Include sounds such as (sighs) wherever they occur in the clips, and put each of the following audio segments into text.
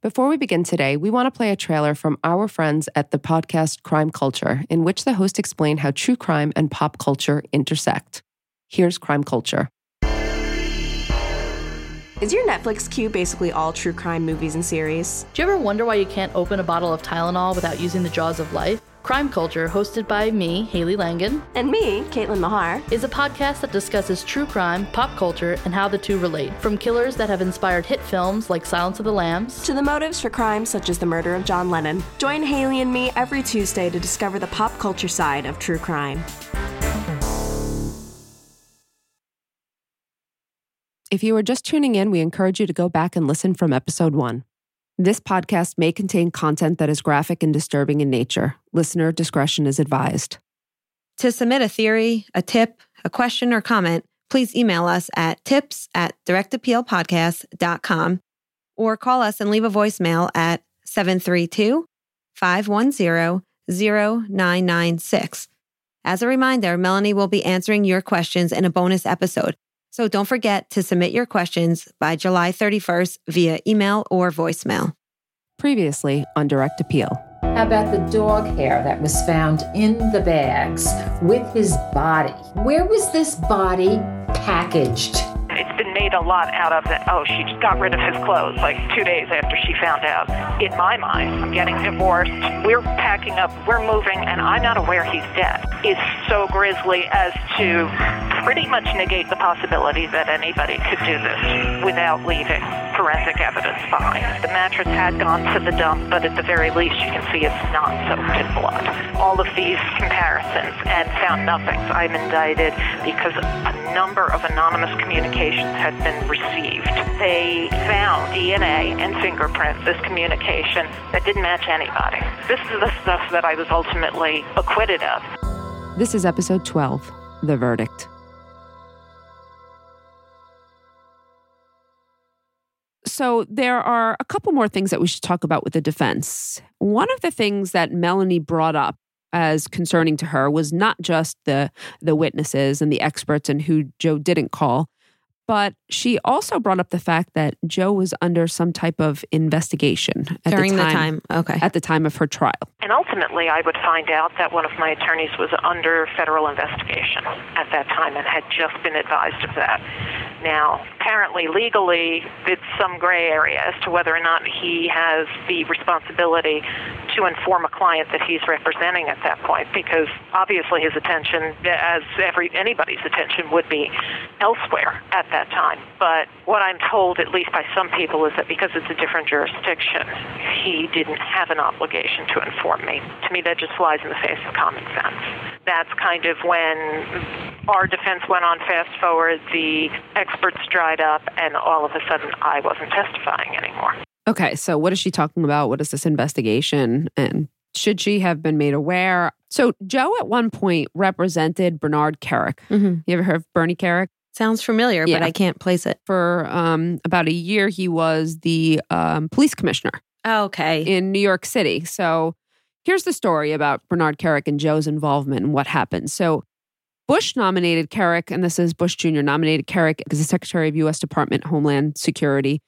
Before we begin today, we want to play a trailer from our friends at the podcast Crime Culture, in which the host explained how true crime and pop culture intersect. Here's Crime Culture. Is your Netflix queue basically all true crime movies and series? Do you ever wonder why you can't open a bottle of Tylenol without using the jaws of life? Crime Culture, hosted by me, Haley Langan, And me, Caitlin Mahar. is a podcast that discusses true crime, pop culture, and how the two relate. From killers that have inspired hit films like Silence of the Lambs, To the motives for crimes such as the murder of John Lennon. Join Haley and me every Tuesday to discover the pop culture side of true crime. If you are just tuning in, we encourage you to go back and listen from episode one. This podcast may contain content that is graphic and disturbing in nature. Listener discretion is advised. To submit a theory, a tip, a question, or comment, please email us at tips at directappealpodcast.com or call us and leave a voicemail at 732 510 0996. As a reminder, Melanie will be answering your questions in a bonus episode. So don't forget to submit your questions by July 31st via email or voicemail. Previously on Direct Appeal. How about the dog hair that was found in the bags with his body? Where was this body packaged? It's been made a lot out of that. Oh, she got rid of his clothes like two days after she found out. In my mind, I'm getting divorced. We're packing up. We're moving, and I'm not aware he's dead. Is so grisly as to pretty much negate the possibility that anybody could do this without leaving forensic evidence behind. The mattress had gone to the dump, but at the very least, you can see it's not soaked in blood. All of these comparisons and found nothing. I'm indicted because a number of anonymous communications had been received. They found DNA and fingerprints, this communication, that didn't match anybody. This is the stuff that I was ultimately acquitted of. This is episode 12 The Verdict. So, there are a couple more things that we should talk about with the defense. One of the things that Melanie brought up as concerning to her was not just the the witnesses and the experts and who Joe didn't call, but she also brought up the fact that Joe was under some type of investigation at During the the time, time. Okay. at the time of her trial. And ultimately, I would find out that one of my attorneys was under federal investigation at that time and had just been advised of that. Now, apparently, legally, it's some gray area as to whether or not he has the responsibility to inform a client that he's representing at that point, because obviously his attention, as every anybody's attention, would be elsewhere at that time. But what I'm told, at least by some people, is that because it's a different jurisdiction, he didn't have an obligation to inform me. To me, that just flies in the face of common sense. That's kind of when our defense went on fast forward, the experts dried up, and all of a sudden I wasn't testifying anymore. Okay, so what is she talking about? What is this investigation? And should she have been made aware? So, Joe at one point represented Bernard Kerik. Mhm. You ever heard of Bernie Kerik? Sounds familiar, Yeah. but I can't place it. For um, about a year, he was the um, police commissioner Okay. in New York City. So, here's the story about Bernard Kerik and Joe's involvement and what happened. So, Bush nominated Kerik, and this is Bush Jr. nominated Kerik as the Secretary of U.S. Department Homeland Security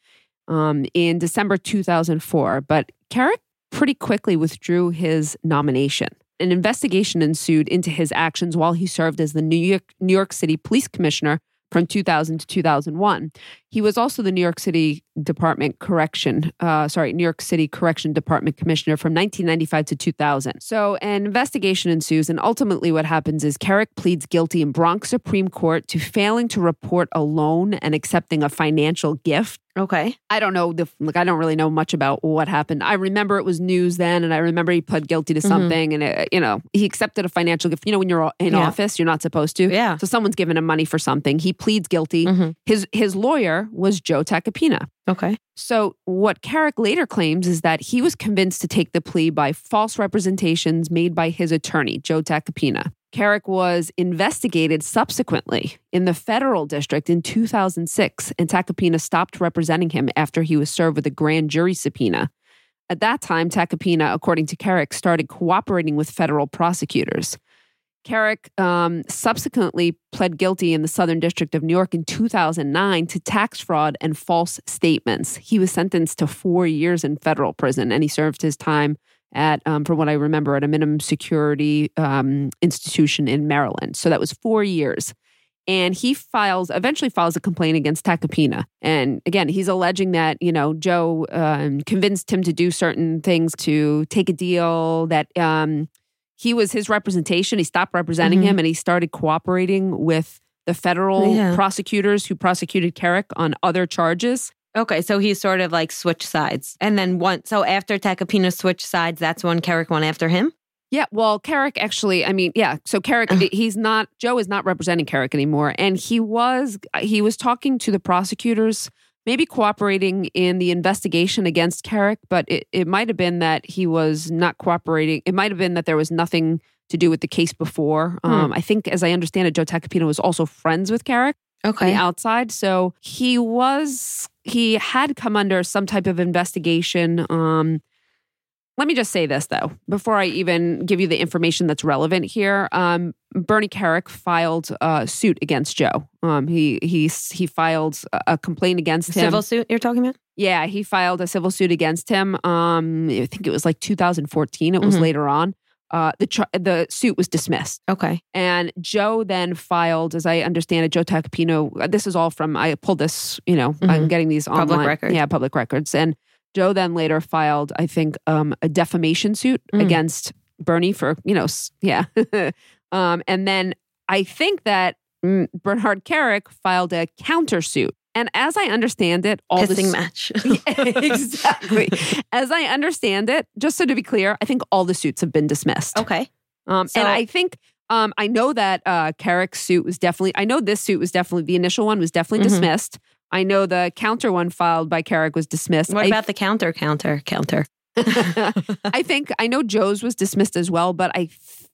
um, in December 2004. But Kerik pretty quickly withdrew his nomination. An investigation ensued into his actions while he served as the New York, New York City Police Commissioner from 2000 to 2001. He was also the New York City Department Correction, uh, sorry, New York City Correction Department Commissioner from 1995 to 2000. So an investigation ensues, and ultimately what happens is Kerik pleads guilty in Bronx Supreme Court to failing to report a loan and accepting a financial gift. Okay. I don't know the like. I don't really know much about what happened. I remember it was news then, and I remember he pled guilty to something, and it, you know he accepted a financial gift. You know when you're in Yeah. office, you're not supposed to. Yeah. So someone's giving him money for something. He pleads guilty. Mhm. His his lawyer was Joe Tacopina. Okay. So, what Kerik later claims is that he was convinced to take the plea by false representations made by his attorney, Joe Tacopina. Kerik was investigated subsequently in the federal district in 2006, and Tacopina stopped representing him after he was served with a grand jury subpoena. At that time, Tacopina, according to Kerik, started cooperating with federal prosecutors. Kerik um, subsequently pled guilty in the Southern District of New York in 2009 to tax fraud and false statements. He was sentenced to four years in federal prison, and he served his time at, um, from what I remember, at a minimum security um, institution in Maryland. So that was four years. And he files, eventually files a complaint against Tacopina. And again, he's alleging that, you know, Joe um, convinced him to do certain things to take a deal that um, he was his representation. He stopped representing Mhm. him and he started cooperating with the federal Yeah. prosecutors who prosecuted Kerik on other charges. Okay, so he sort of like switched sides. And then once, so after Tacopina switched sides, that's when Kerik went after him? Yeah, well, Kerik actually, I mean, yeah. So Kerik, he's not Joe is not representing Kerik anymore, and he was he was talking to the prosecutors, maybe cooperating in the investigation against Kerik, but it, it might have been that he was not cooperating. It might have been that there was nothing to do with the case before. Um, I think, as I understand it, Joe Tacopina was also friends with Kerik on Okay. the outside. So he was he had come under some type of investigation. Um, let me just say this though, before I even give you the information that's relevant here. Um, Bernie Kerik filed a suit against Joe. Um, he he he filed a- complaint against him. Civil suit you're talking about? Yeah, he filed a civil suit against him. Um, I think it was like 2014. It was Mhm. later on. Uh, the tr- the suit was dismissed. Okay. And Joe then filed, as I understand it, Joe Tacopina. This is all from I pulled this. You know, I'm Mhm. getting these online. Public online. record. Yeah, public records. And Joe then later filed, I think, um, a defamation suit Mm. against Bernie for you know, yeah. (laughs) um, and then I think that mm, Bernard Kerik filed a countersuit. And as I understand it, all the Pissing s- match. (laughs) exactly. (laughs) As I understand it, just so to be clear, I think all the suits have been dismissed. okay. Um, So- and I think um, I know that uh, Kerik's suit was definitely. I know this suit was definitely the initial one was definitely Mhm. dismissed. I know the counter one filed by Kerik was dismissed. What I, about the counter, counter, counter? (laughs) I think I know Joe's was dismissed as well, but I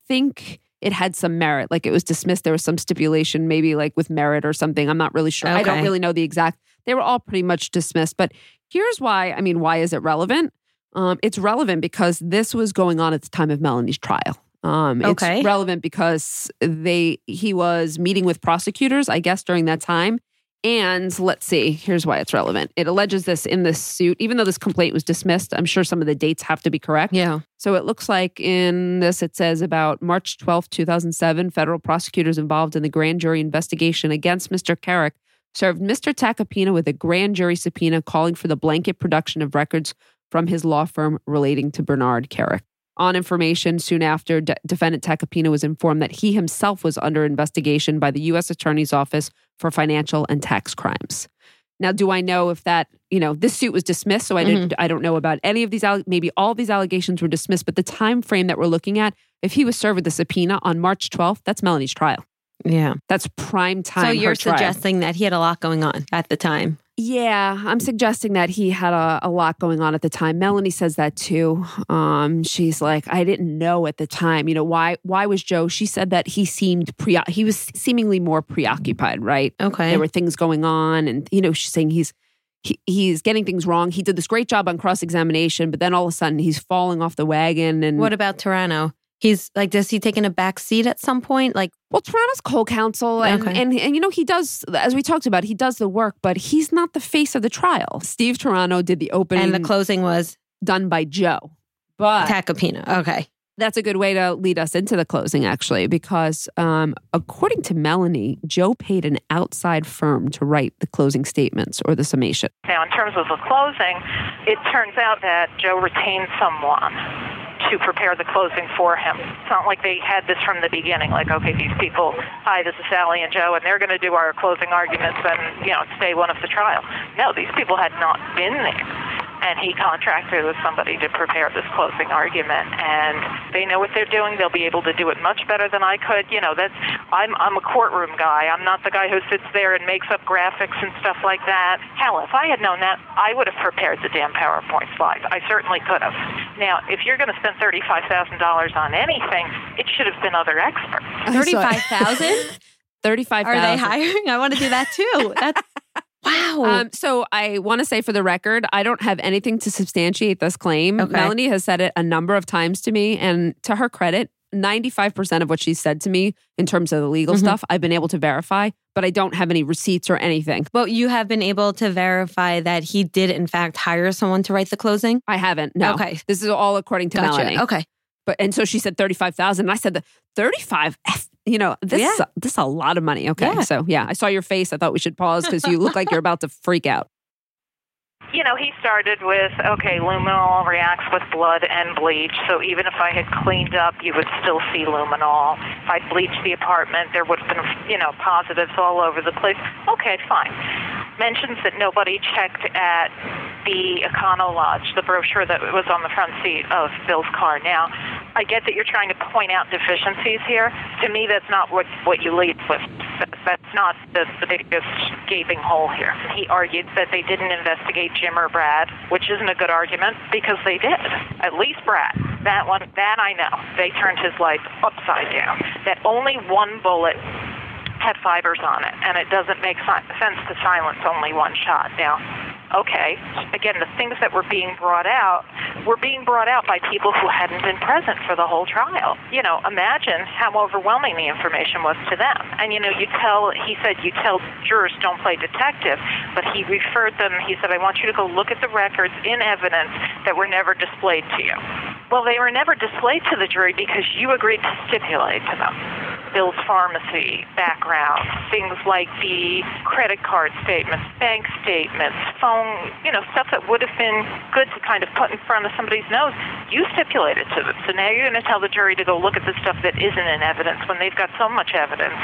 think it had some merit. Like it was dismissed. There was some stipulation, maybe like with merit or something. I'm not really sure. I don't really know the exact. They were all pretty much dismissed. But here's why. I mean, why is it relevant? Um, it's relevant because this was going on at the time of Melanie's trial. Um, Okay. It's relevant because they he was meeting with prosecutors, I guess, during that time. And let's see, here's why it's relevant. It alleges this in this suit, even though this complaint was dismissed. I'm sure some of the dates have to be correct. Yeah. So it looks like in this, it says about March 12th, 2007, federal prosecutors involved in the grand jury investigation against Mr. Kerik served Mr. Tacopina with a grand jury subpoena calling for the blanket production of records from his law firm relating to Bernard Kerik. On information soon after, de- defendant Tacopina was informed that he himself was under investigation by the U.S. Attorney's Office for financial and tax crimes. Now, do I know if that, you know, this suit was dismissed, so I didn't mm-hmm. I don't know about any of these maybe all these allegations were dismissed, but the time frame that we're looking at, if he was served with a subpoena on March 12th, that's Melanie's trial. Yeah. That's prime time. so you're suggesting that he had a lot going on at the time. Yeah, I'm suggesting that he had a, a lot going on at the time. Melanie says that too. Um, she's like, I didn't know at the time. You know why? Why was Joe? She said that he seemed pre. He was seemingly more preoccupied. Right? Okay. There were things going on, and you know, she's saying he's he, he's getting things wrong. He did this great job on cross examination, but then all of a sudden he's falling off the wagon. And what about Turano? He's like, does he take in a back seat at some point? Like, Well, Turano's co-counsel, and, Okay. and and you know he does, as we talked about, he does the work, but he's not the face of the trial. Steve Turano did the opening, and the closing was done by Joe, but Tacopina. Okay. that's a good way to lead us into the closing, actually, because um, according to Melanie, Joe paid an outside firm to write the closing statements or the summation. Now, in terms of the closing, it turns out that Joe retained someone to prepare the closing for him. It's not like they had this from the beginning, like, okay, these people, hi, this is Sally and Joe, and they're going to do our closing arguments and, you know, it's day one of the trial. No, these people had not been there. And he contracted with somebody to prepare this closing argument. And they know what they're doing. They'll be able to do it much better than I could. You know, that's I'm I'm a courtroom guy. I'm not the guy who sits there and makes up graphics and stuff like that. Hell, if I had known that, I would have prepared the damn PowerPoint slides. I certainly could have. Now, if you're going to spend thirty-five thousand dollars on anything, it should have been other experts. Thirty-five thousand. (laughs) Thirty-five. Are they hiring? I want to do that too. That's wow. Um, so I want to say for the record, I don't have anything to substantiate this claim. Okay. Melanie has said it a number of times to me, and to her credit, 95% of what she's said to me in terms of the legal Mhm. stuff, I've been able to verify, but I don't have any receipts or anything. But you have been able to verify that he did, in fact, hire someone to write the closing. I haven't. No. Okay. This is all according to Melanie. Okay. But and so she said 35,000 and I said the 35 F, you know, this is Yeah. a, this is a lot of money. Okay. Yeah. So yeah, I saw your face. I thought we should pause cuz you look like you're about to freak out. You know, he started with, okay, luminol reacts with blood and bleach, so even if I had cleaned up, you would still see luminol. If I'd bleached the apartment, there would have been, you know, positives all over the place. Okay, fine. Mentions that nobody checked at the Econo Lodge, the brochure that was on the front seat of Bill's car. Now, I get that you're trying to point out deficiencies here. To me, that's not what, what you lead with. That's not the, the biggest gaping hole here. He argued that they didn't investigate Jim or Brad, which isn't a good argument because they did. At least Brad. That one, that I know. They turned his life upside down. That only one bullet had fibers on it, and it doesn't make si- sense to silence only one shot. Now, okay, again, the things that were being brought out were being brought out by people who hadn't been present for the whole trial. You know, imagine how overwhelming the information was to them. And, you know, you tell, he said, you tell jurors don't play detective, but he referred them, he said, I want you to go look at the records in evidence that were never displayed to you. Well, they were never displayed to the jury because you agreed to stipulate to them. Bill's pharmacy background, things like the credit card statements, bank statements, phone, you know, stuff that would have been good to kind of put in front of somebody's nose. You stipulated to them. So now you're going to tell the jury to go look at the stuff that isn't in evidence when they've got so much evidence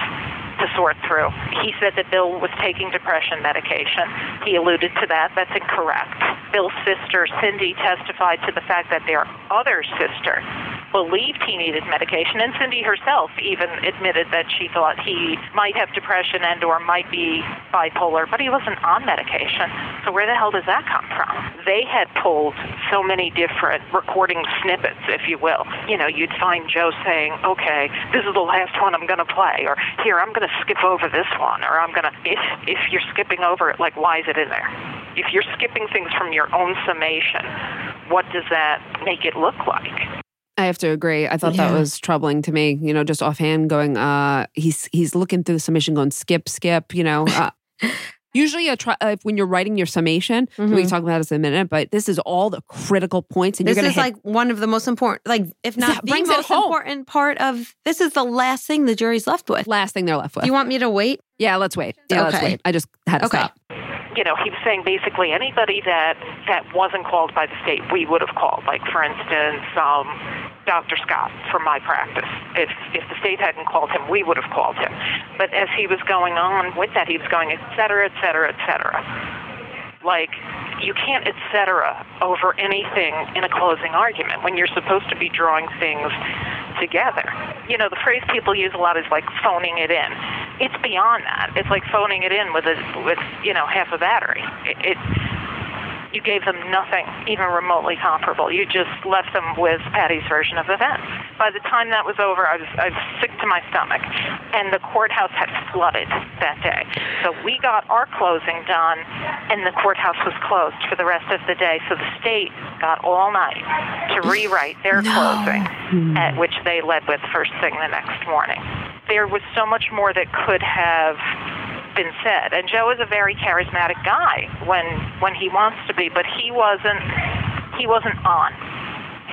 to sort through. He said that Bill was taking depression medication. He alluded to that. That's incorrect. Bill's sister, Cindy, testified to the fact that their other sister believed he needed medication, and Cindy herself even admitted that she thought he might have depression and or might be bipolar, but he wasn't on medication. So where the hell does that come from? They had pulled so many different recording snippets, if you will. You know, you'd find Joe saying, "Okay, this is the last one I'm going to play," or "Here, I'm going to skip over this one," or "I'm going to." If if you're skipping over it, like why is it in there? If you're skipping things from your own summation, what does that make it look like? I have to agree. I thought that was troubling to me, you know, just offhand going uh he's he's looking through the summation going skip skip, you know. Uh, (laughs) Usually, a tri- uh, when you're writing your summation, we Mhm. can talk about this in a minute, but this is all the critical points, and This you're going is to like one of the most important, like if not the most important part of this is the last thing the jury's left with. last thing they're left with. Do you want me to wait? yeah, let's wait. Yeah, let's Okay. wait. I just had to Okay. stop. You know, he was saying basically anybody that that wasn't called by the state, we would have called. Like for instance, um, Dr. Scott from my practice. If if the state hadn't called him, we would have called him. But as he was going on with that, he was going et cetera, et cetera, et cetera. Like you can't et cetera over anything in a closing argument when you're supposed to be drawing things together. You know, the phrase people use a lot is like phoning it in. It's beyond that. It's like phoning it in with a with you know half a battery. It, it you gave them nothing even remotely comparable. You just left them with Patty's version of events. By the time that was over, I was I was sick to my stomach, and the courthouse had flooded that day. So we got our closing done, and the courthouse was closed for the rest of the day. So the state got all night to rewrite their closing, hmm. at which they led with first thing the next morning. There was so much more that could have been said. And Joe is a very charismatic guy when when he wants to be, but he wasn't he wasn't on.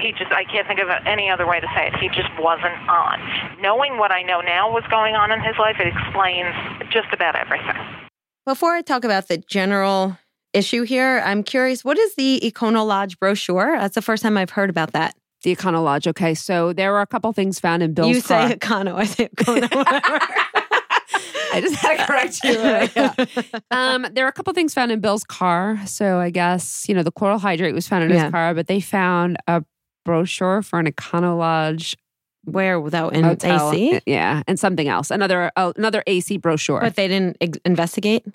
He just I can't think of any other way to say it. He just wasn't on. Knowing what I know now was going on in his life, it explains just about everything. Before I talk about the general issue here, I'm curious what is the Econo Lodge brochure? That's the first time I've heard about that. The Econo Lodge. Okay, so there were a couple things found in Bill's you car. say Econo, I say Econo. (laughs) (laughs) (laughs) I just had to correct you. (laughs) Yeah. Um, there are a couple things found in Bill's car. So I guess, you know, the chloral hydrate was found in Yeah. his car, but they found a brochure for an Econo Lodge Where without an hotel. AC? Yeah, and something else. Another uh, another AC brochure. But they didn't ex- investigate?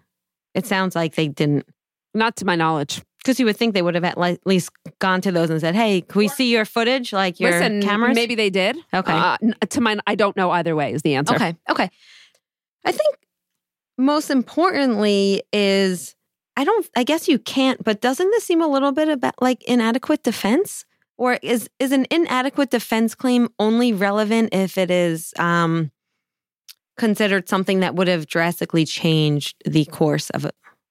It sounds like they didn't. not to my knowledge. Because you would think they would have at least gone to those and said, hey, can we see your footage, like your Listen, cameras? maybe they did. Okay. Uh, to my I don't know either way is the answer. Okay. Okay. I think most importantly is I don't I guess you can't, but doesn't this seem a little bit about like inadequate defense? Or is is an inadequate defense claim only relevant if it is um considered something that would have drastically changed the course of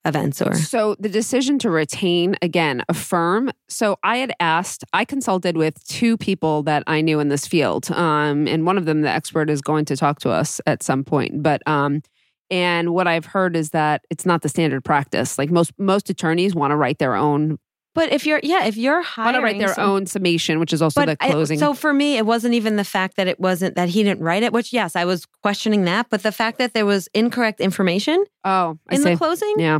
events or So the decision to retain again a firm. So I had asked, I consulted with two people that I knew in this field, um, and one of them, the expert, is going to talk to us at some point. But um, and what I've heard is that it's not the standard practice. Like most most attorneys want to write their own But if you're yeah, if you're want to write their some- own summation, which is also the I- closing. so for me, it wasn't even the fact that it wasn't that he didn't write it, which yes, I was questioning that, but the fact that there was incorrect information oh, I in the closing. yeah.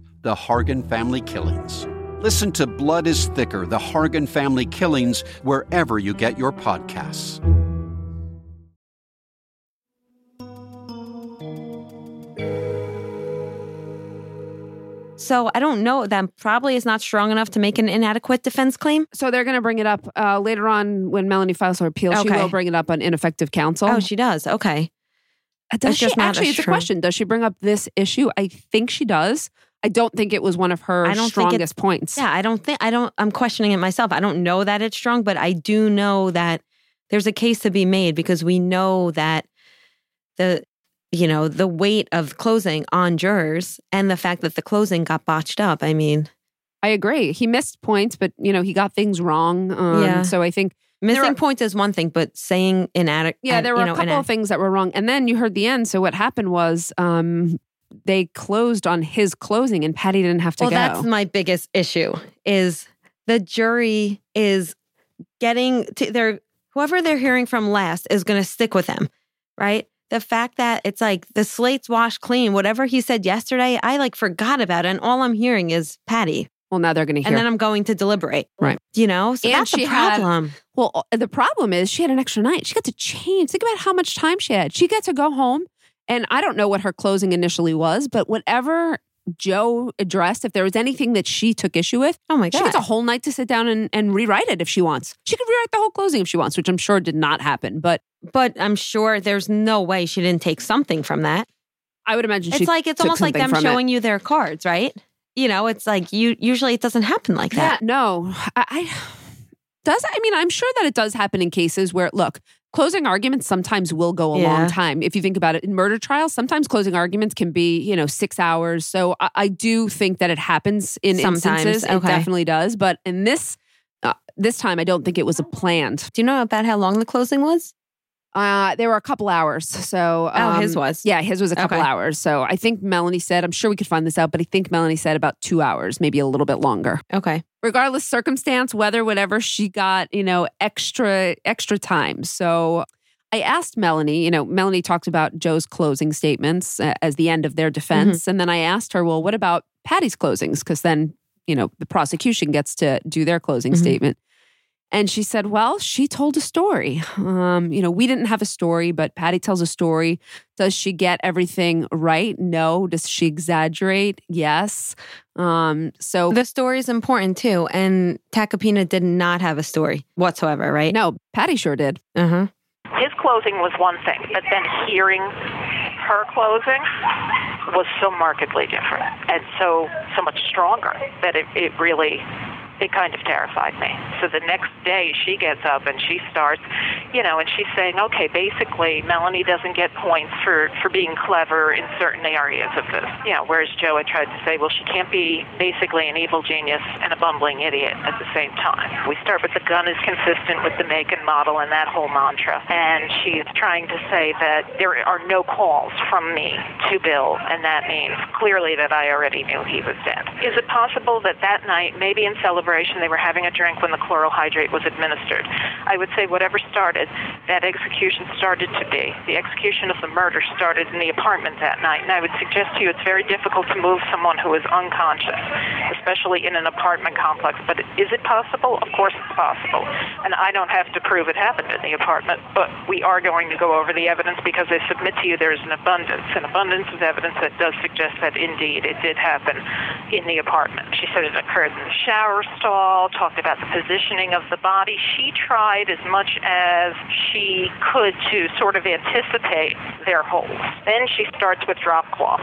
The Hargan Family Killings. Listen to Blood is Thicker The Hargan Family Killings wherever you get your podcasts. So I don't know. That probably is not strong enough to make an inadequate defense claim. So they're going to bring it up uh, later on when Melanie files her appeal. She will bring it up on ineffective counsel. Oh, she does. Okay. Does It's she just actually? as It's a question. Does she bring up this issue? I think she does. I don't think it was one of her I don't think strongest points. Yeah, I don't think I don't. I'm questioning it myself. I don't know that it's strong, but I do know that there's a case to be made because we know that the you know the weight of closing on jurors and the fact that the closing got botched up. I mean, I agree. He missed points, but you know he got things wrong. Um, Yeah. So I think missing points is one thing, but saying inadequate. yeah, there were you know, a couple of things that were wrong, and then you heard the end. So what happened was um, they closed on his closing, and Patty didn't have to go. well, go. that's my biggest issue is the jury is getting to their whoever they're hearing from last is going to stick with them, right? The fact that it's like the slate's washed clean, whatever he said yesterday, I like forgot about it, and all I'm hearing is Patty, well, now they're going to hear. and then I'm going to deliberate, Right. You know, so And that's she the had- problem. Well, uh, the problem is she had an extra night. She got to change. Think about how much time she had. She got to go home. And I don't know what her closing initially was, but whatever Joe addressed, if there was anything that she took issue with, oh my god, she gets a whole night to sit down and, and rewrite it if she wants. She could rewrite the whole closing if she wants, which I'm sure did not happen. But but I'm sure there's no way she didn't take something from that. I would imagine she It's like it's almost like them from it. showing you their cards, right? You know, it's like you usually it doesn't happen like Yeah, that. no. I, I does I mean I'm sure that it does happen in cases where look, closing arguments sometimes will go a Yeah. long time. If you think about it in murder trials, sometimes closing arguments can be, you know, 6 hours. So I, I do think that it happens in Sometimes, instances. It definitely does, but in this uh, this time I don't think it was a planned. Do you know about how long the closing was? Uh, there were a couple hours. So Oh, his um, was. Yeah, his was a couple Okay. hours. So I think Melanie said, I'm sure we could find this out, but I think Melanie said about two hours, maybe a little bit longer Okay. Regardless circumstance weather whatever she got you know extra extra time. So i asked melanie you know melanie talked about joe's closing statements uh, as the end of their defense. And then i asked her well what about patty's closings? Because then you know the prosecution gets to do their closing Mhm. statement and she said well she told a story um, you know we didn't have a story but patty tells a story does she get everything right no does she exaggerate yes um, so The story is important too. And Tacopina did not have a story whatsoever, right? No, Patty sure did. Uh huh. His closing was one thing, but then hearing her closing was so markedly different and so so much stronger that it, it really it kind of terrified me. So the next day she gets up and she starts, you know, and she's saying, okay, basically Melanie doesn't get points for, for being clever in certain areas of this. You know, whereas Joe had tried to say, well, she can't be basically an evil genius and a bumbling idiot at the same time. We start with the gun is consistent with the make and model and that whole mantra. And she's trying to say that there are no calls from me to Bill, and that means clearly that I already knew he was dead. Is it possible that that night, maybe in celebration, they were having a drink when the chloral hydrate was administered? I would say whatever started, that execution started to be. The execution of the murder started in the apartment that night, and I would suggest to you it's very difficult to move someone who is unconscious, especially in an apartment complex. But is it possible? Of course it's possible. And I don't have to prove it happened in the apartment, but we are going to go over the evidence because I submit to you there's an abundance, an abundance of evidence that does suggest that indeed it did happen in the apartment. She said it occurred in the shower stall, talked about the positioning of the body. She tried as much as she could to sort of anticipate their holes. Then she starts with drop cloth.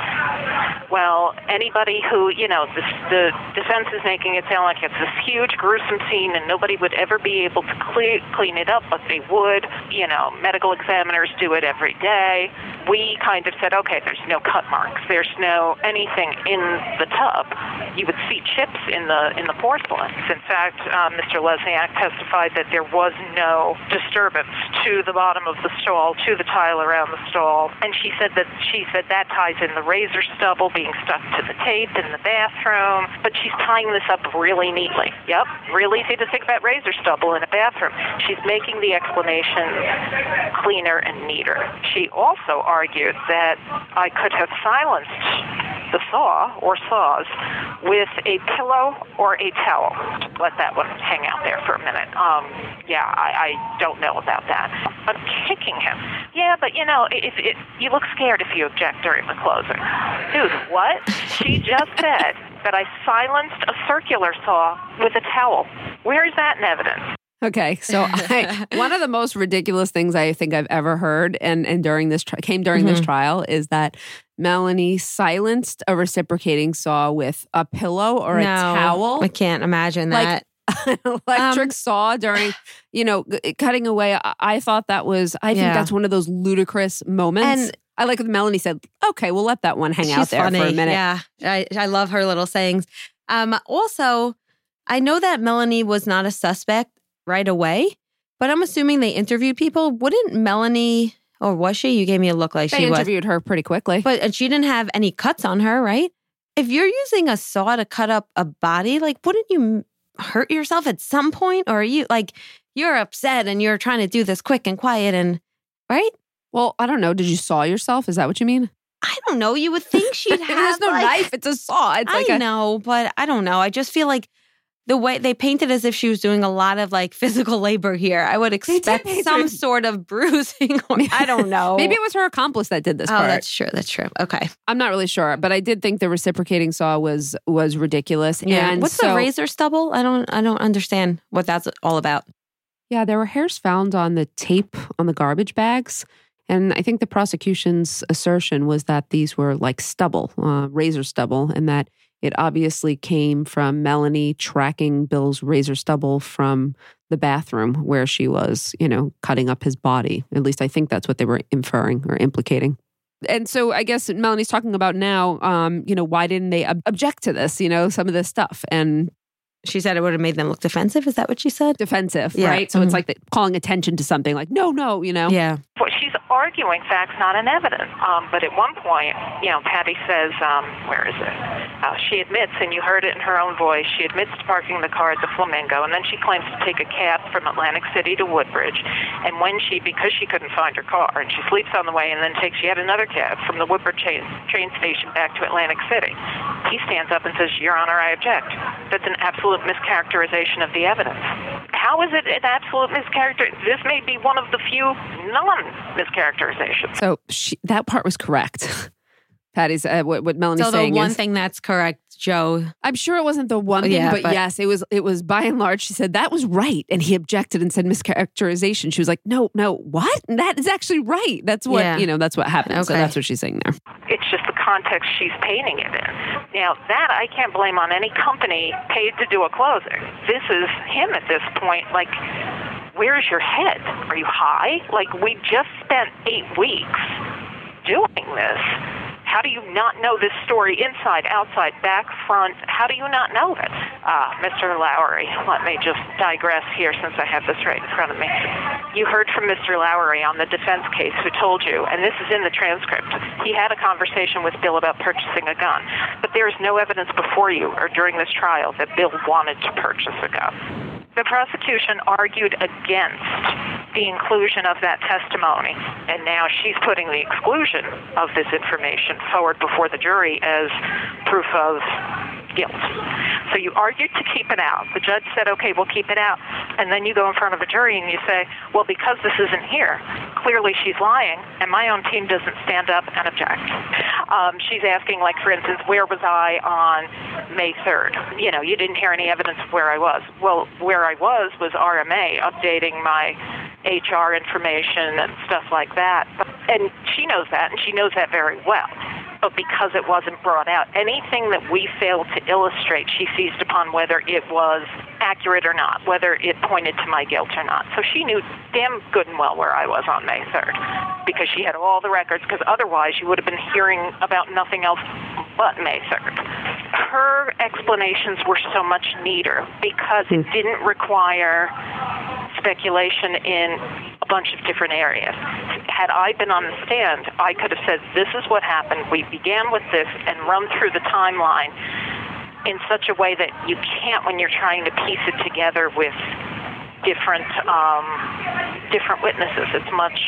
Well, anybody who, you know, the, the defense is making it sound like it's this huge, gruesome scene and nobody would ever be able to cle- clean it up, but they would. You know, medical examiners do it every day. We kind of said, okay, there's no cut marks, there's no anything in the tub. You would see chips in the in the porcelain. In fact, uh, Mr. Lesniak testified that there was no disturbance to the bottom of the stall, to the tile around the stall, and she said that she said that ties in the razor stubble being stuck to the tape in the bathroom. But she's tying this up really neatly. Yep, real easy to think about razor stubble in a bathroom. She's making the explanation cleaner and neater. She also argued that I could have silenced the saw or saws with a pillow or a towel. Let that one hang out there for a minute. Um, yeah, I, I don't know about that. I'm kicking him. Yeah, but you know, if it, you look scared if you object during the closing. Dude, what? She just (laughs) said that I silenced a circular saw with a towel. Where is that in evidence? Okay, so (laughs) I, one of the most ridiculous things I think I've ever heard, and and during this tri- came during this Mhm. trial, is that Melanie silenced a reciprocating saw with a pillow or a towel, I can't imagine that. like (laughs) an electric Um, saw during, (sighs) you know, cutting away. I, I thought that was, I think that's one of those ludicrous moments. And- I like what Melanie said. Okay, we'll let that one hang out there funny. for a minute. Yeah, I, I love her little sayings. Um, also, I know that Melanie was not a suspect right away, but I'm assuming they interviewed people. Wouldn't Melanie, or was she? You gave me a look like They she was. interviewed her pretty quickly. But and she didn't have any cuts on her, right? If you're using a saw to cut up a body, like wouldn't you hurt yourself at some point? Or are you like you're upset and you're trying to do this quick and quiet and right? well, I don't know. Did you saw yourself? Is that what you mean? I don't know. You would think she'd (laughs) have There's no like, knife. It's a saw. It's like I a, know, but I don't know. I just feel like the way they painted as if she was doing a lot of like physical labor here. I would expect some her- sort of (laughs) bruising. Or, (laughs) I don't know. Maybe it was her accomplice that did this Oh, part. that's true. That's true. Okay. I'm not really sure, but I did think the reciprocating saw was was ridiculous. Yeah. And What's so, the razor stubble? I don't. I don't understand what that's all about. Yeah, there were hairs found on the tape on the garbage bags. And I think the prosecution's assertion was that these were like stubble, uh, razor stubble, and that it obviously came from Melanie tracking Bill's razor stubble from the bathroom where she was, you know, cutting up his body. At least I think that's what they were inferring or implicating. And so I guess Melanie's talking about now, um, you know, why didn't they ob- object to this, you know, some of this stuff? And She said it would have made them look defensive. Is that what she said? defensive, Yeah. right? So it's Mhm. like the, calling attention to something like, no, no, you know? Yeah. Well, she's arguing facts, not an evidence. Um, but at one point, you know, Patty says, um, where is it? Uh, she admits, and you heard it in her own voice, she admits to parking the car at the Flamingo, and then she claims to take a cab from Atlantic City to Woodbridge. And when she, because she couldn't find her car, and she sleeps on the way, and then takes yet another cab from the Woodbridge train, train station back to Atlantic City. He stands up and says, Your Honor, I object. That's an absolute mischaracterization of the evidence. How is it an absolute mischaracter? This may be one of the few non-mischaracterizations. So she, that part was correct. (laughs) Patty's uh, what, what Melanie's So the saying one is, thing that's correct, Joe. I'm sure it wasn't the one thing, Yeah, but, but- yes, it was. It was by and large. She said that was right, and he objected and said mischaracterization. She was like, "No, no, what? That is actually right. That's what Yeah. you know. That's what happened." So that's what she's saying there. It's just the context she's painting it in. Now, that I can't blame on any company paid to do a closing. This is him at this point, like, where's your head? Are you high? Like, we just spent eight weeks doing this. How do you not know this story inside, outside, back, front? How do you not know it? Uh, Mr. Lowery, let me just digress here since I have this right in front of me. You heard from Mr. Lowery on the defense case who told you, and this is in the transcript, he had a conversation with Bill about purchasing a gun. But there is no evidence before you or during this trial that Bill wanted to purchase a gun the prosecution argued against the inclusion of that testimony, and now she's putting the exclusion of this information forward before the jury as proof of guilt. So you argued to keep it out. The judge said, okay, we'll keep it out. And then you go in front of a jury and you say, well, because this isn't here, clearly she's lying, and my own team doesn't stand up and object. Um, she's asking, like, for instance, where was I on May 3rd? You know, you didn't hear any evidence of where I was. Well, where I was was RMA, updating my HR information and stuff like that. And she knows that, and she knows that very well but because it wasn't brought out, anything that we failed to illustrate, she seized upon whether it was accurate or not, whether it pointed to my guilt or not. So she knew damn good and well where I was on May 3rd because she had all the records, because otherwise you would have been hearing about nothing else but May 3rd. Her explanations were so much neater because it didn't require speculation in a bunch of different areas. Had I been on the stand, I could have said, This is what happened. We began with this and run through the timeline in such a way that you can't when you're trying to piece it together with different um, different witnesses. It's much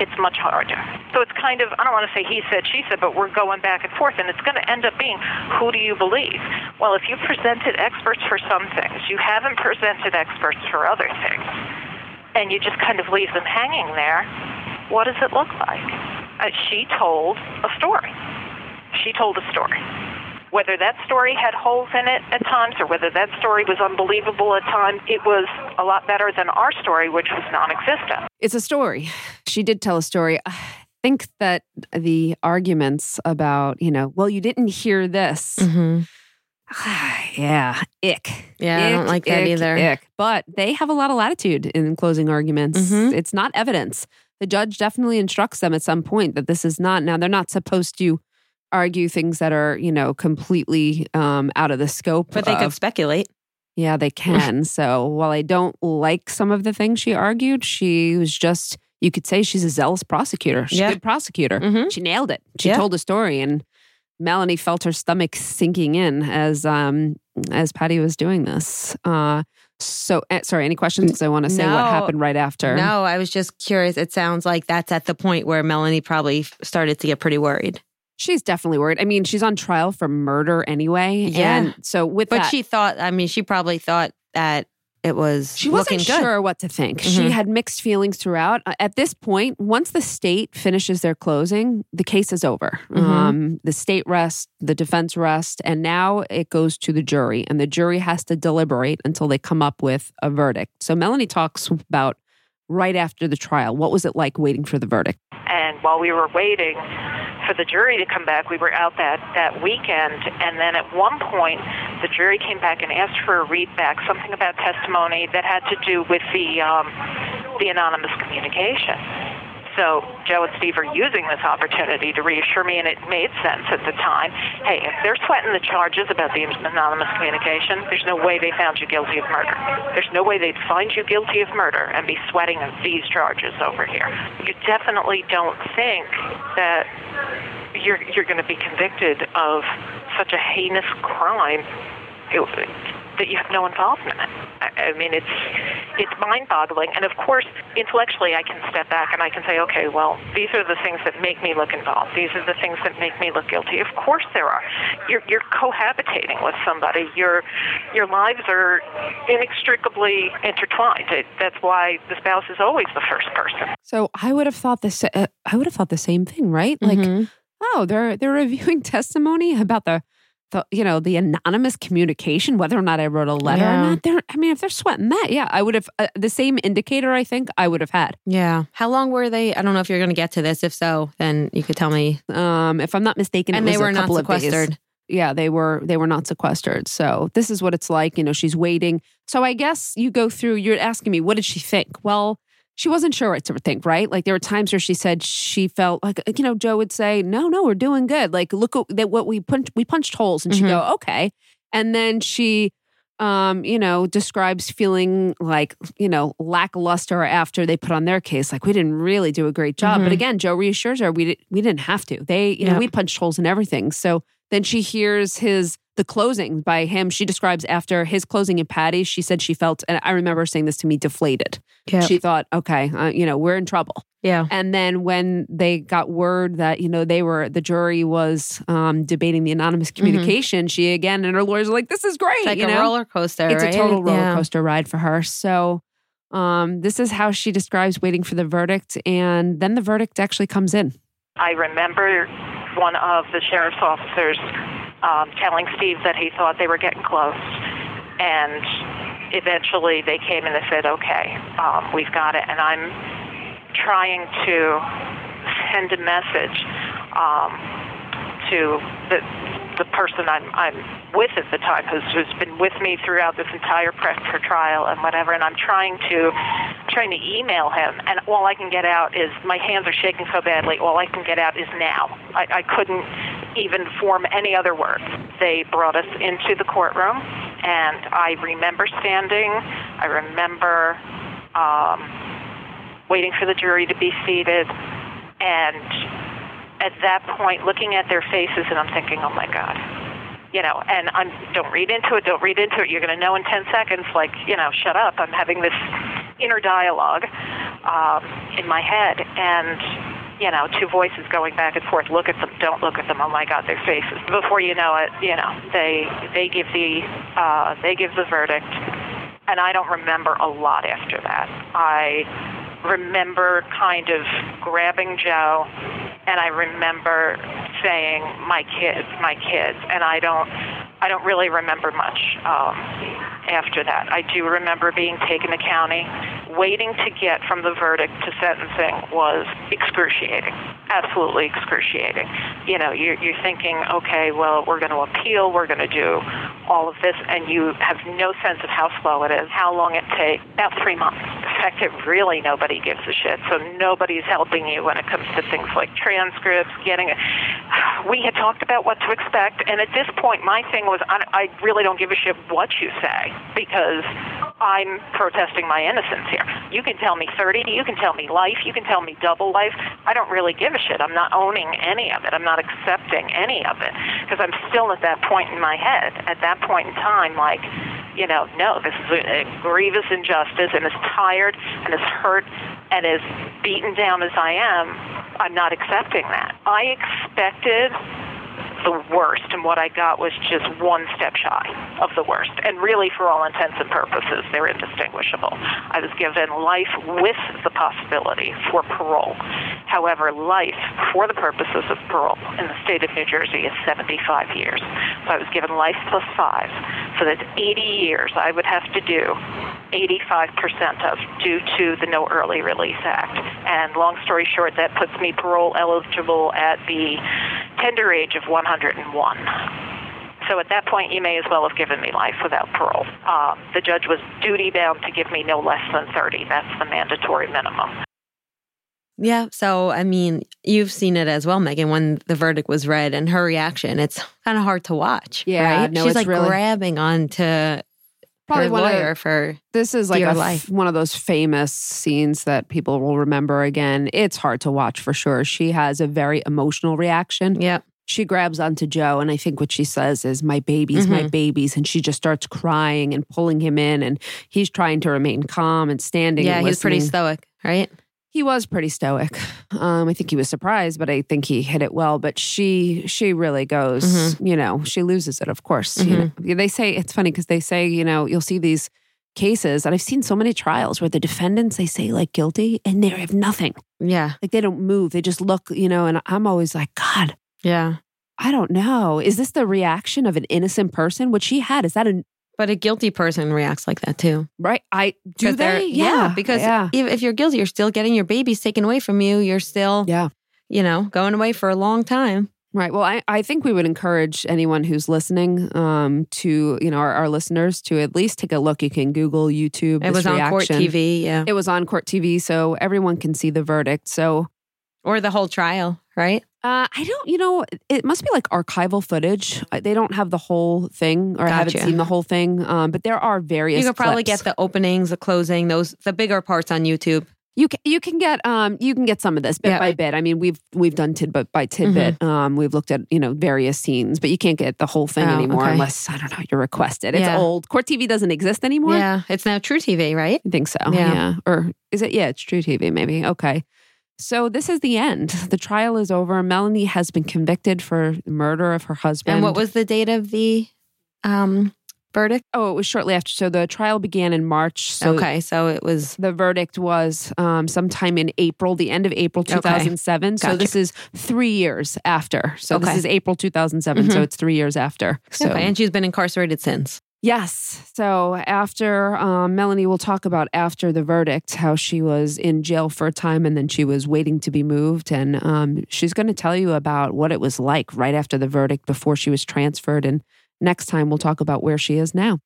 it's much harder. So it's kind of, I don't want to say he said, she said, but we're going back and forth, and it's going to end up being, who do you believe? Well, if you presented experts for some things, you haven't presented experts for other things, and you just kind of leave them hanging there, what does it look like? Uh, she told a story. She told a story whether that story had holes in it at times or whether that story was unbelievable at times, it was a lot better than our story, which was non existent. It's a story. She did tell a story. I think that the arguments about, you know, well, you didn't hear this. Mm-hmm. (sighs) yeah, ick. Yeah, I don't like that ick, either. Ick. But they have a lot of latitude in closing arguments. Mhm. It's not evidence. The judge definitely instructs them at some point that this is not. Now, they're not supposed to argue things that are, you know, completely um, out of the scope. But they could speculate. yeah, they can. (laughs) so while I don't like some of the things she argued, she was just, you could say she's a zealous prosecutor. She's Yeah. a good prosecutor. Mhm. She nailed it. She Yeah. told a story and Melanie felt her stomach sinking in as um as Patty was doing this. Uh so eh, sorry, any questions? I want to say what happened right after. No, I was just curious. It sounds like that's at the point where Melanie probably started to get pretty worried. She's definitely worried. I mean, she's on trial for murder anyway. Yeah. And so with But that, she thought, I mean, she probably thought that it was She wasn't sure what to think. She Mhm. had mixed feelings throughout. Uh, At this point, once the state finishes their closing, the case is over. Mhm. Um, the state rests, the defense rests, and now it goes to the jury, and the jury has to deliberate until they come up with a verdict. So Melanie talks about right after the trial. What was it like waiting for the verdict? And while we were waiting for the jury to come back, we were out that, that weekend. And then at one point, the jury came back and asked for a readback, something about testimony that had to do with the, um, the anonymous communication. So Joe and Steve are using this opportunity to reassure me, and it made sense at the time. Hey, if they're sweating the charges about the anonymous communication, there's no way they found you guilty of murder. There's no way they'd find you guilty of murder and be sweating these charges over here. You definitely don't think that you're you're going to be convicted of such a heinous crime it- that you have no involvement in. I, I mean, it's it's mind-boggling. And of course, intellectually, I can step back and I can say, okay, well, these are the things that make me look involved. These are the things that make me look guilty. Of course, there are. You're you're cohabitating with somebody. Your your lives are inextricably intertwined. It, that's why the spouse is always the first person. So I would have thought this. Uh, I would have thought the same thing, right? Like, Mhm. oh, they're they're reviewing (laughs) testimony about the the you know the anonymous communication, whether or not I wrote a letter Yeah. or not. They're, I mean, if they're sweating that, yeah, I would have uh, the same indicator. I think I would have had. Yeah. How long were they? I don't know if you're going to get to this. If so, then you could tell me. Um, if I'm not mistaken, And it they was were not sequestered. Yeah, they were they were not sequestered. So this is what it's like. You know, she's waiting. So I guess you go through. You're asking me, what did she think? Well, she wasn't sure what to think, right? Like there were times where she said she felt like you know Joe would say, "No, no, we're doing good." Like look at what we punched we punched holes, and she'd Mhm. go, "Okay," and then she. Um, you know, describes feeling like, you know, lackluster after they put on their case. Like we didn't really do a great job. But Mhm. again, Joe reassures her we did, we didn't have to. They, you know, we punched holes in everything. So then she hears his the closing by him. She describes after his closing in Patty, she said she felt, and I remember saying this to me, deflated. Yeah. She thought, okay, uh, you know, we're in trouble. Yeah. And then when they got word that you know they were the jury was um, debating the anonymous communication, she again and her lawyers are like, "This is great." Mm-hmm. It's like you a know? roller coaster. It's right? a total roller Yeah. coaster ride for her. So, um, this is how she describes waiting for the verdict, and then the verdict actually comes in. I remember one of the sheriff's officers um, telling Steve that he thought they were getting close, and eventually they came and they said, "Okay, um, we've got it." And I'm trying to send a message um, to the the person I'm I'm with at the time, who's who's been with me throughout this entire prep for trial and whatever. And I'm trying to trying to email him, and all I can get out is my hands are shaking so badly. All I can get out is now. I, I couldn't even form any other words. They brought us into the courtroom, and I remember standing. I remember um, waiting for the jury to be seated, and at that point, looking at their faces, and I'm thinking, oh my God. You know, and I'm don't read into it, don't read into it. You're going to know in 10 seconds, like, you know, shut up. I'm having this inner dialogue um, in my head, and, you know, two voices going back and forth. Look at them, don't look at them. Oh my God, their faces. Before you know it, you know, they they give the uh, they give the verdict, and I don't remember a lot after that. I remember kind of grabbing Joe, and I remember saying, "My kids, my kids," and I don't, I don't really remember much um, after that. I do remember being taken to county. Waiting to get from the verdict to sentencing was excruciating, absolutely excruciating. You know, you're, you're thinking, okay, well, we're going to appeal, we're going to do all of this, and you have no sense of how slow it is, how long it takes. About three months. In fact, it really nobody gives a shit. So nobody's helping you when it comes to things like transcripts, getting it. (sighs) We had talked about what to expect, and at this point, my thing was, I, I really don't give a shit what you say because I'm protesting my innocence here. You can tell me 30, you can tell me life, you can tell me double life. I don't really give a shit. I'm not owning any of it. I'm not accepting any of it because I'm still at that point in my head. At that point in time, like, you know, no, this is a, a grievous injustice, and as tired and as hurt and as beaten down as I am, I'm not accepting that. I expected the worst, and what I got was just one step shy of the worst. And really, for all intents and purposes, they're indistinguishable. I was given life with the possibility for parole. However, life for the purposes of parole in the state of New Jersey is 75 years. So I was given life plus five. So that's 80 years I would have to do 85% of due to the No Early Release Act. And long story short, that puts me parole eligible at the tender age of 101. So at that point, you may as well have given me life without parole. Um, the judge was duty bound to give me no less than 30. That's the mandatory minimum. Yeah. So, I mean, you've seen it as well, Megan, when the verdict was read and her reaction. It's kind of hard to watch. Yeah, Right? no, She's it's like really- grabbing onto Probably her one of- lawyer for This is like dear a f- life. one of those famous scenes that people will remember again. It's hard to watch for sure. She has a very emotional reaction. Yep. She grabs onto Joe, and I think what she says is, My babies, my Mhm. babies. And she just starts crying and pulling him in, and he's trying to remain calm and standing. Yeah, and he was pretty stoic, right? He was pretty stoic. Um, I think he was surprised, but I think he hit it well. But she, she really goes. Mm-hmm. You know, she loses it. Of course, you know. They say it's funny because they say, you know, you'll see these cases, and I've seen so many trials where the defendants they say like guilty, and they have nothing. Yeah. Like they don't move. They just look, you know. And I'm always like, God, Yeah. I don't know. Is this the reaction of an innocent person? What she had is that a But a guilty person reacts like that too. right? I do they? Yeah, because yeah. if, if you're guilty, you're still getting your babies taken away from you. You're still, Yeah. you know, going away for a long time. Right. Well, I, I think we would encourage anyone who's listening um, to, you know, our, our listeners to at least take a look. You can Google, YouTube. It was on court. TV, yeah, It was on court TV, so everyone can see the verdict. So or the whole trial, right? uh, I don't, you know, it must be like archival footage. They don't have the whole thing, or I haven't seen the whole thing. Um, but there are various. you could probably clips. get the openings, the closing, those the bigger parts on YouTube. You can you can get um you can get some of this bit Yeah. by bit. I mean, we've we've done tidbit by tidbit. Um, we've looked at you know various scenes, but you can't get the whole thing Oh, anymore okay. unless I don't know you request it. It's Yeah. old. Court TV doesn't exist anymore. Yeah, it's now truTV, right? I think so. Yeah. Yeah. Or is it? Yeah, it's truTV, maybe. Okay. So this is the end. The trial is over. Melanie has been convicted for the murder of her husband. And what was the date of the um, verdict? Oh, it was shortly after. So the trial began in March. So okay, so it was the verdict was um, sometime in April, the end of April 2007. So Gotcha. this is three years after. So this is April 2007. So Mhm. it's three years after. So okay, and she's been incarcerated since. Yes. So after um, Melanie will talk about after the verdict, how she was in jail for a time and then she was waiting to be moved. And um, she's going to tell you about what it was like right after the verdict before she was transferred. And next time we'll talk about where she is now.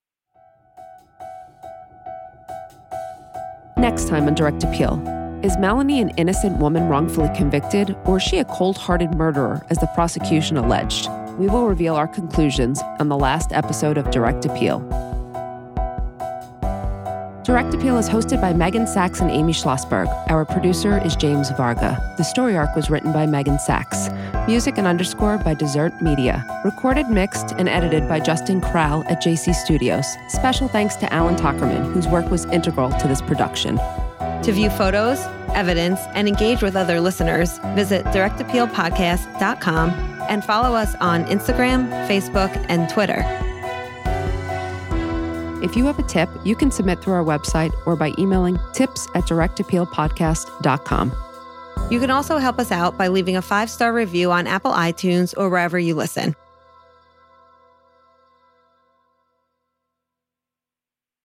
Next time on Direct Appeal. Is Melanie an innocent woman wrongfully convicted, or is she a cold hearted murderer, as the prosecution alleged? We will reveal our conclusions on the last episode of Direct Appeal. Direct Appeal is hosted by Megan Sachs and Amy Schlossberg. Our producer is James Varga. The story arc was written by Megan Sachs. Music and underscore by Desert Media. Recorded, mixed, and edited by Justin Krall at JC Studios. Special thanks to Alan Tuckerman, whose work was integral to this production. To view photos, evidence, and engage with other listeners, visit directappealpodcast.com and follow us on Instagram, Facebook, and Twitter. If you have a tip, you can submit through our website or by emailing tips at directappealpodcast.com. You can also help us out by leaving a five star review on Apple iTunes or wherever you listen.